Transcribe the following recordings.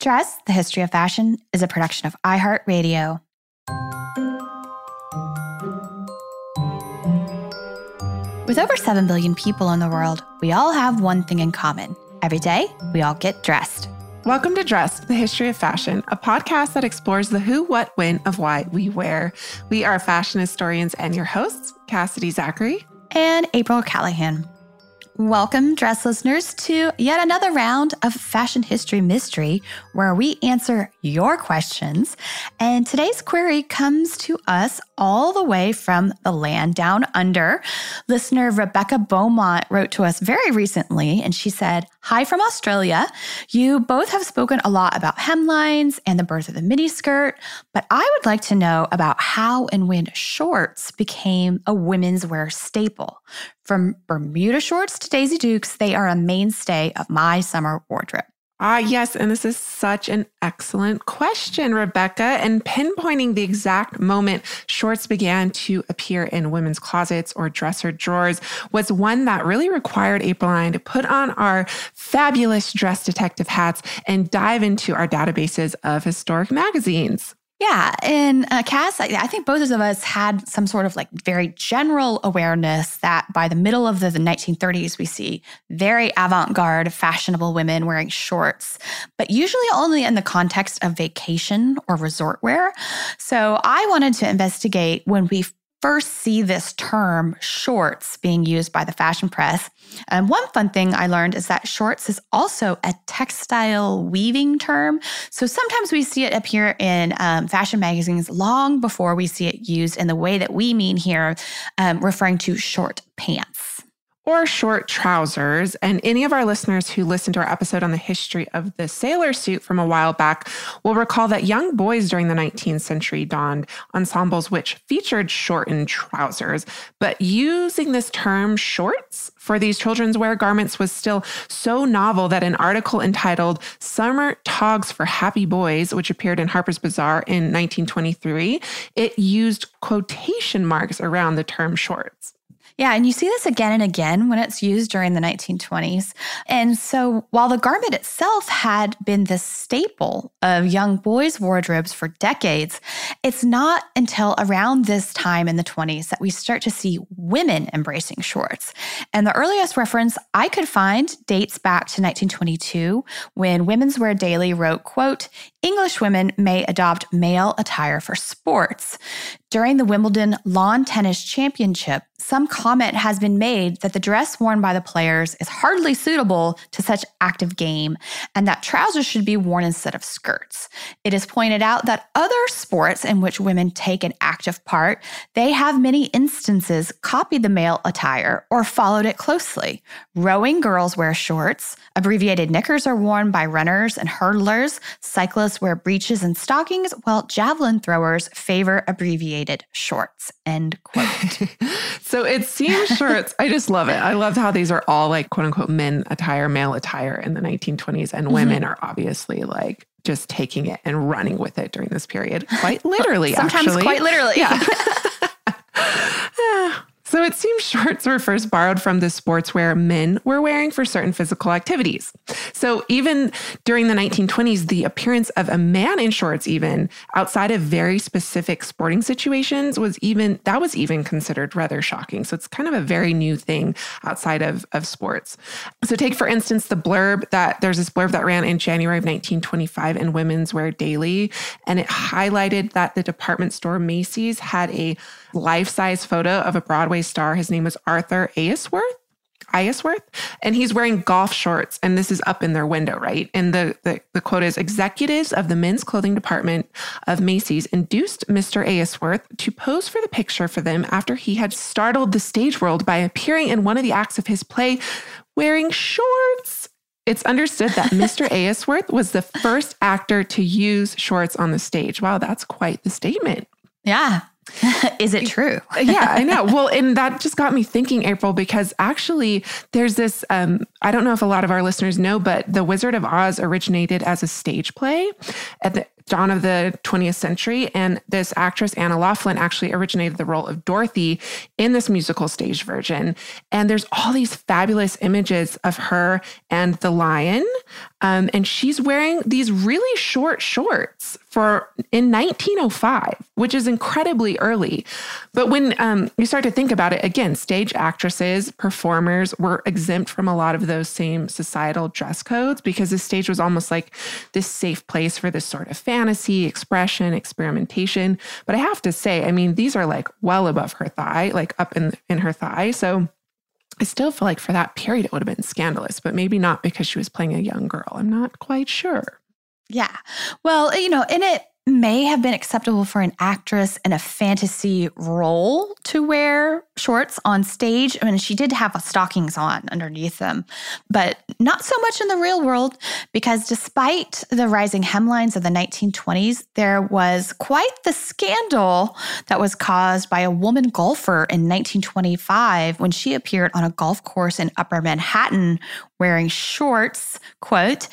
Dress, the History of Fashion is a production of iHeartRadio. With over 7 billion people in the world, we all have one thing in common. Every day, we all get dressed. Welcome to Dressed, the History of Fashion, a podcast that explores the who, what, when of why we wear. We are fashion historians and your hosts, Cassidy Zachary and April Callahan. Welcome, dress listeners, to yet another round of Fashion History Mystery, where we answer your questions. And today's query comes to us all the way from the land down under. Listener Rebecca Beaumont wrote to us very recently, and she said, Hi from Australia. You both have spoken a lot about hemlines and the birth of the miniskirt, but I would like to know about how and when shorts became a women's wear staple. From Bermuda shorts to Daisy Dukes, they are a mainstay of my summer wardrobe. Ah, yes. And this is such an excellent question, Rebecca. And pinpointing the exact moment shorts began to appear in women's closets or dresser drawers was one that really required April and I to put on our fabulous dress detective hats and dive into our databases of historic magazines. Yeah. And uh, Cass, I, I, think both of us had some sort of like very general awareness that by the middle of the, the 1930s, we see very avant garde, fashionable women wearing shorts, but usually only in the context of vacation or resort wear. So I wanted to investigate when we first see this term shorts being used by the fashion press. And one fun thing I learned is that shorts is also a textile weaving term. So sometimes we see it appear in um, fashion magazines long before we see it used in the way that we mean here, um, referring to short pants or short trousers. And any of our listeners who listened to our episode on the history of the sailor suit from a while back will recall that young boys during the 19th century donned ensembles which featured shortened trousers. But using this term shorts for these children's wear garments was still so novel that an article entitled Summer Togs for Happy Boys, which appeared in Harper's Bazaar in 1923, it used quotation marks around the term shorts. Yeah, and you see this again and again when it's used during the 1920s. And so while the garment itself had been the staple of young boys' wardrobes for decades, it's not until around this time in the 20s that we start to see women embracing shorts. And the earliest reference I could find dates back to 1922 when Women's Wear Daily wrote, quote, English women may adopt male attire for sports. During the Wimbledon Lawn Tennis Championship, some comment has been made that the dress worn by the players is hardly suitable to such active game and that trousers should be worn instead of skirts. It is pointed out that other sports in which women take an active part, they have many instances copied the male attire or followed it closely. Rowing girls wear shorts, abbreviated knickers are worn by runners and hurdlers, cyclists wear breeches and stockings, while javelin throwers favor abbreviated shorts. End quote. so it seems shorts. I just love it. I love how these are all like quote unquote men attire, male attire in the 1920s, and mm-hmm. women are obviously like just taking it and running with it during this period. Quite literally, Sometimes actually. quite literally. Yeah. So it seems shorts were first borrowed from the sportswear men were wearing for certain physical activities. So even during the 1920s, the appearance of a man in shorts, even outside of very specific sporting situations, was even that was even considered rather shocking. So it's kind of a very new thing outside of, of sports. So take for instance the blurb that there's this blurb that ran in January of 1925 in Women's Wear Daily, and it highlighted that the department store Macy's had a life-size photo of a Broadway Broadway star. His name was Arthur Aylesworth. Iasworth, and he's wearing golf shorts, and this is up in their window, right? And the, the, the quote is Executives of the men's clothing department of Macy's induced Mr. Aylesworth to pose for the picture for them after he had startled the stage world by appearing in one of the acts of his play wearing shorts. It's understood that Mr. Aylesworth was the first actor to use shorts on the stage. Wow, that's quite the statement. Yeah. Is it true? yeah, I know. Well, and that just got me thinking, April, because actually there's this um, I don't know if a lot of our listeners know, but The Wizard of Oz originated as a stage play at the dawn of the 20th century. And this actress, Anna Laughlin, actually originated the role of Dorothy in this musical stage version. And there's all these fabulous images of her and the lion Um, and she's wearing these really short shorts for in 1905, which is incredibly early. But when um, you start to think about it, again, stage actresses, performers were exempt from a lot of those same societal dress codes because the stage was almost like this safe place for this sort of fantasy, expression, experimentation. But I have to say, I mean, these are like well above her thigh, like up in in her thigh. So I still feel like for that period it would have been scandalous, but maybe not because she was playing a young girl. I'm not quite sure. Yeah. Well, you know, and it may have been acceptable for an actress in a fantasy role to wear shorts on stage. I mean, she did have stockings on underneath them, but not so much in the real world because despite the rising hemlines of the 1920s, there was quite the scandal that was caused by a woman golfer in 1925 when she appeared on a golf course in Upper Manhattan wearing shorts, quote,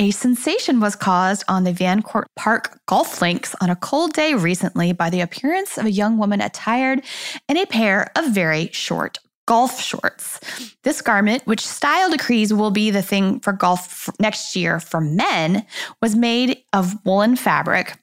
a sensation was caused on the Van Cortlandt Park golf links on a cold day recently by the appearance of a young woman attired in a pair of very short golf shorts. This garment, which style decrees will be the thing for golf next year for men, was made of woolen fabric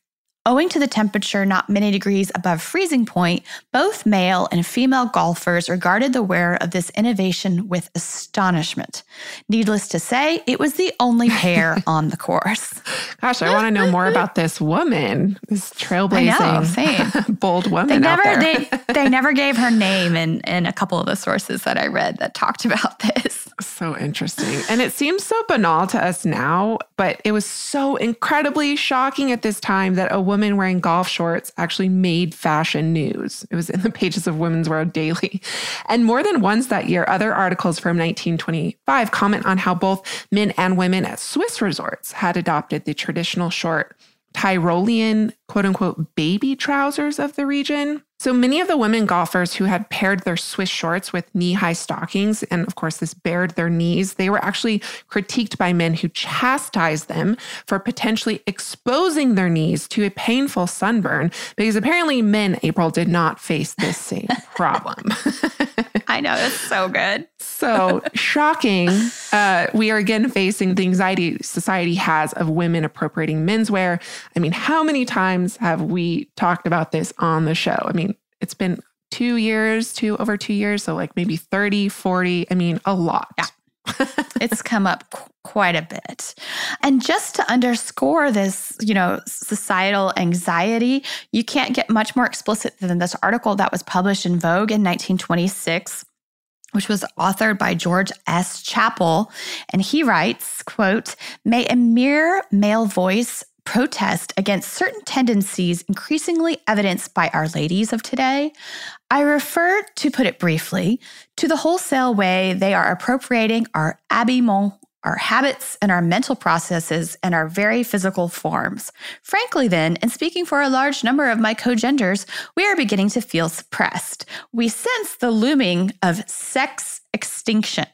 Owing to the temperature not many degrees above freezing point, both male and female golfers regarded the wearer of this innovation with astonishment. Needless to say, it was the only pair on the course. Gosh, I want to know more about this woman, this trailblazing, know, bold woman. They never, they, they never gave her name in, in a couple of the sources that I read that talked about this. So interesting. And it seems so banal to us now, but it was so incredibly shocking at this time that a woman wearing golf shorts actually made fashion news. It was in the pages of Women's World Daily. And more than once that year, other articles from 1925 comment on how both men and women at Swiss resorts had adopted the traditional short Tyrolean quote unquote baby trousers of the region. So many of the women golfers who had paired their Swiss shorts with knee high stockings, and of course, this bared their knees, they were actually critiqued by men who chastised them for potentially exposing their knees to a painful sunburn because apparently men, April, did not face this same problem. I know, it's so good. so shocking. Uh, we are again facing the anxiety society has of women appropriating menswear. I mean, how many times have we talked about this on the show? I mean, it's been two years, two over two years. So, like maybe 30, 40. I mean, a lot. Yeah. it's come up qu- quite a bit. And just to underscore this, you know, societal anxiety, you can't get much more explicit than this article that was published in Vogue in 1926 which was authored by George S. Chappell and he writes, quote, "May a mere male voice protest against certain tendencies increasingly evidenced by our ladies of today, I refer, to put it briefly, to the wholesale way they are appropriating our habillement, our habits, and our mental processes and our very physical forms. Frankly, then, and speaking for a large number of my co-genders, we are beginning to feel suppressed. We sense the looming of sex extinction.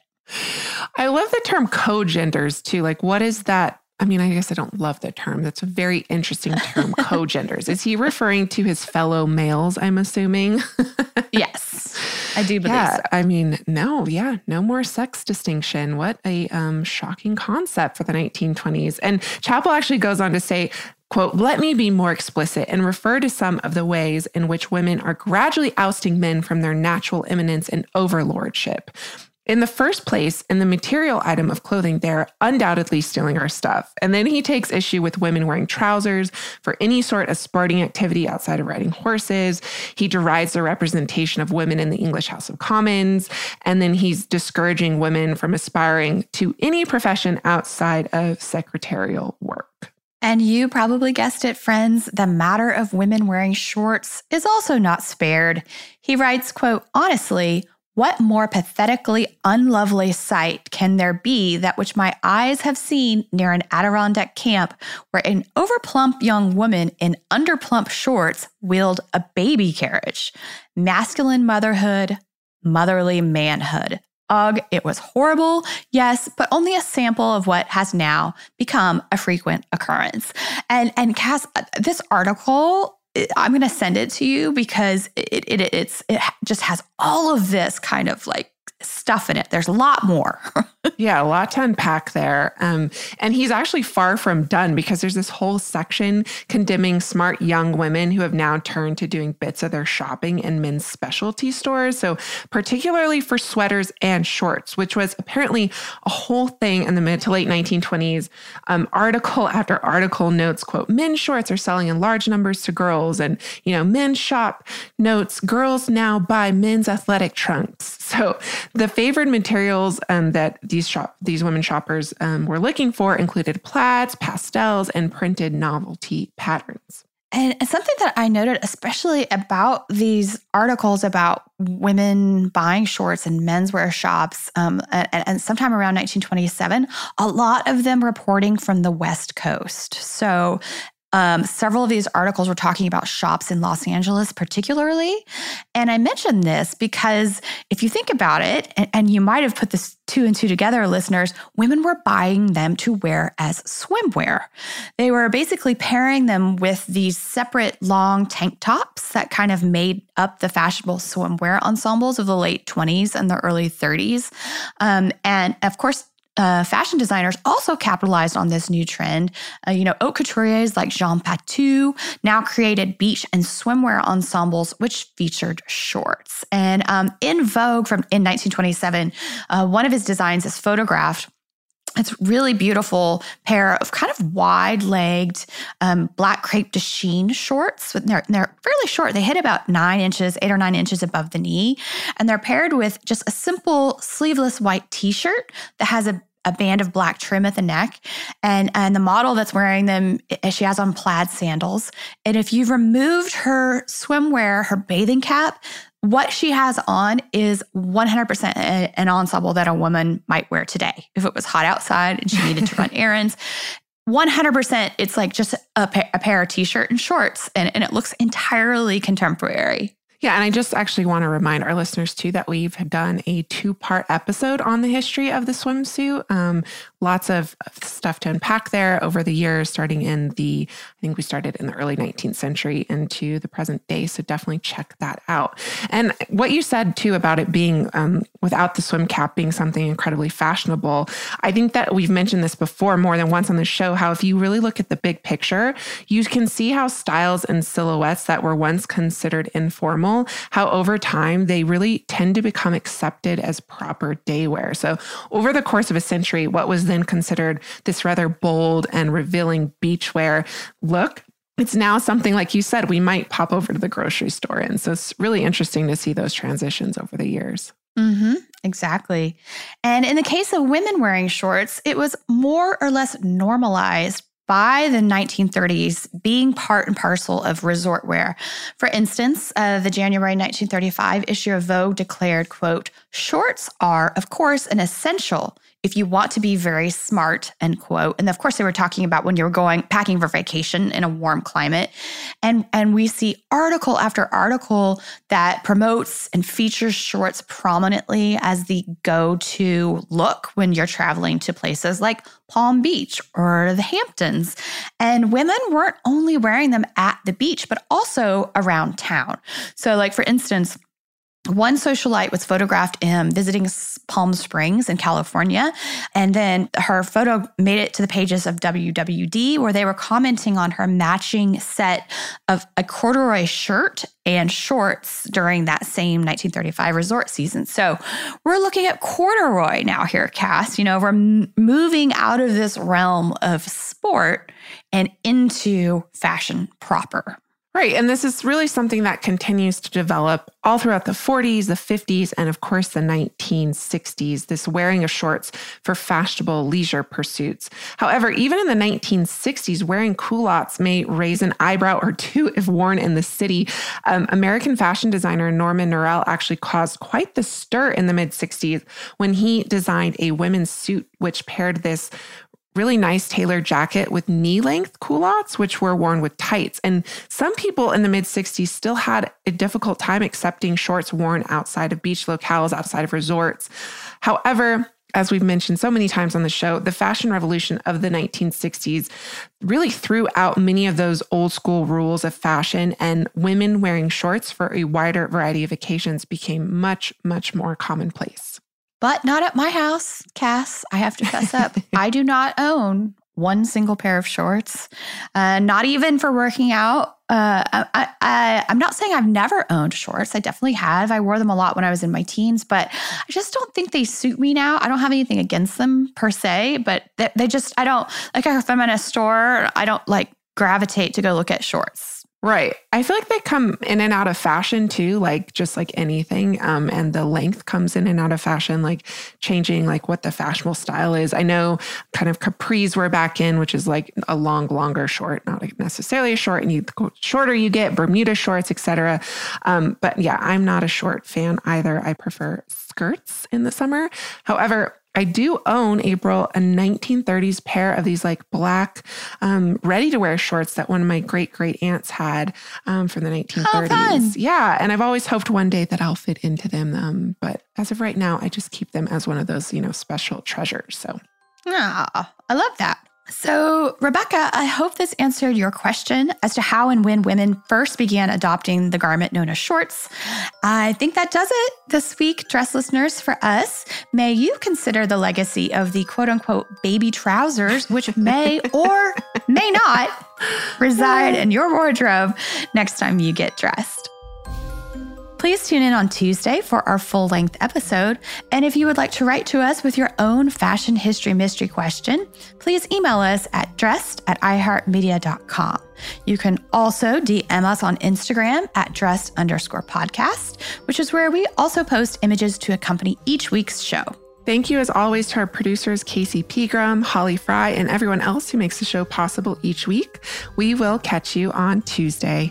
I love the term co-genders too. Like, what is that I mean, I guess I don't love the term. That's a very interesting term, co-genders. Is he referring to his fellow males, I'm assuming? yes. I do believe yeah, so. I mean, no, yeah, no more sex distinction. What a um, shocking concept for the 1920s. And Chappell actually goes on to say, quote, let me be more explicit and refer to some of the ways in which women are gradually ousting men from their natural eminence and overlordship. In the first place, in the material item of clothing, they're undoubtedly stealing our stuff. And then he takes issue with women wearing trousers for any sort of sporting activity outside of riding horses. He derides the representation of women in the English House of Commons. And then he's discouraging women from aspiring to any profession outside of secretarial work. And you probably guessed it, friends, the matter of women wearing shorts is also not spared. He writes, quote, honestly, what more pathetically unlovely sight can there be that which my eyes have seen near an Adirondack camp where an overplump young woman in underplump shorts wheeled a baby carriage? Masculine motherhood, motherly manhood. Ugh, it was horrible, yes, but only a sample of what has now become a frequent occurrence. And and Cass, uh, this article I'm going to send it to you because it, it it's it just has all of this kind of like stuff in it. There's a lot more. yeah, a lot to unpack there. Um, and he's actually far from done because there's this whole section condemning smart young women who have now turned to doing bits of their shopping in men's specialty stores. So, particularly for sweaters and shorts, which was apparently a whole thing in the mid to late 1920s. Um, article after article notes, quote, men's shorts are selling in large numbers to girls. And, you know, men's shop notes, girls now buy men's athletic trunks. So, the favored materials um, that these shop these women shoppers um, were looking for included plaids, pastels, and printed novelty patterns. And something that I noted, especially about these articles about women buying shorts in menswear shops, um, and, and, sometime around 1927, a lot of them reporting from the West Coast. So um, several of these articles were talking about shops in Los Angeles, particularly. And I mentioned this because if you think about it, and, and you might have put this two and two together, listeners, women were buying them to wear as swimwear. They were basically pairing them with these separate long tank tops that kind of made up the fashionable swimwear ensembles of the late 20s and the early 30s. Um, and of course, uh, fashion designers also capitalized on this new trend. Uh, you know, haute couturiers like Jean Patou now created beach and swimwear ensembles, which featured shorts. And um, in Vogue from in 1927, uh, one of his designs is photographed it's really beautiful pair of kind of wide-legged um, black crepe de chine shorts. They're, they're fairly short. They hit about nine inches, eight or nine inches above the knee, and they're paired with just a simple sleeveless white T-shirt that has a a band of black trim at the neck. And, and the model that's wearing them, eh, she has on plaid sandals. And if you've removed her swimwear, her bathing cap, what she has on is 100% an ensemble that a woman might wear today. If it was hot outside and she needed to run errands, 100% it's like just a, pa- a pair of t-shirt and shorts and, and it looks entirely contemporary yeah, and I just actually want to remind our listeners too that we've done a two part episode on the history of the swimsuit. Um, lots of stuff to unpack there over the years, starting in the, I think we started in the early 19th century into the present day. So definitely check that out. And what you said too about it being um, without the swim cap being something incredibly fashionable, I think that we've mentioned this before more than once on the show how if you really look at the big picture, you can see how styles and silhouettes that were once considered informal, how over time they really tend to become accepted as proper day wear. So over the course of a century, what was then considered this rather bold and revealing beachwear look it's now something like you said we might pop over to the grocery store and so it's really interesting to see those transitions over the years mm-hmm, exactly and in the case of women wearing shorts it was more or less normalized by the 1930s being part and parcel of resort wear. For instance, uh, the January 1935 issue of Vogue declared, quote, shorts are, of course, an essential if you want to be very smart, end quote. And of course, they were talking about when you're going packing for vacation in a warm climate. And, and we see article after article that promotes and features shorts prominently as the go to look when you're traveling to places like Palm Beach or the Hamptons. And women weren't only wearing them at the beach, but also around town. So, like, for instance, one socialite was photographed in visiting Palm Springs in California. And then her photo made it to the pages of WWD, where they were commenting on her matching set of a corduroy shirt and shorts during that same 1935 resort season. So we're looking at corduroy now here, Cass. You know, we're moving out of this realm of sport and into fashion proper. Right. And this is really something that continues to develop all throughout the 40s, the 50s, and of course the 1960s, this wearing of shorts for fashionable leisure pursuits. However, even in the 1960s, wearing culottes may raise an eyebrow or two if worn in the city. Um, American fashion designer Norman Norell actually caused quite the stir in the mid 60s when he designed a women's suit which paired this really nice tailored jacket with knee length culottes, which were worn with tights. And some people in the mid 60s still had a difficult time accepting shorts worn outside of beach locales, outside of resorts. However, as we've mentioned so many times on the show, the fashion revolution of the 1960s really threw out many of those old school rules of fashion, and women wearing shorts for a wider variety of occasions became much, much more commonplace. But not at my house, Cass. I have to fess up. I do not own one single pair of shorts, uh, not even for working out. Uh, I, I, I'm not saying I've never owned shorts. I definitely have. I wore them a lot when I was in my teens, but I just don't think they suit me now. I don't have anything against them per se, but they, they just, I don't, like if I'm in a store, I don't like gravitate to go look at shorts. Right. I feel like they come in and out of fashion too, like just like anything. Um, and the length comes in and out of fashion, like changing like what the fashionable style is. I know kind of capris were back in, which is like a long, longer short, not necessarily a short. And you the shorter you get, Bermuda shorts, etc. Um, but yeah, I'm not a short fan either. I prefer skirts in the summer. However, I do own April a 1930s pair of these like black um, ready to wear shorts that one of my great great aunts had um, from the 1930s. Oh, yeah, and I've always hoped one day that I'll fit into them. Um, but as of right now, I just keep them as one of those you know special treasures. So, ah, I love that. So, Rebecca, I hope this answered your question as to how and when women first began adopting the garment known as shorts. I think that does it this week, dress listeners, for us. May you consider the legacy of the quote unquote baby trousers, which may or may not reside in your wardrobe next time you get dressed. Please tune in on Tuesday for our full length episode. And if you would like to write to us with your own fashion history mystery question, please email us at dressed at iheartmedia.com. You can also DM us on Instagram at dressed underscore podcast, which is where we also post images to accompany each week's show. Thank you, as always, to our producers, Casey Pegram, Holly Fry, and everyone else who makes the show possible each week. We will catch you on Tuesday.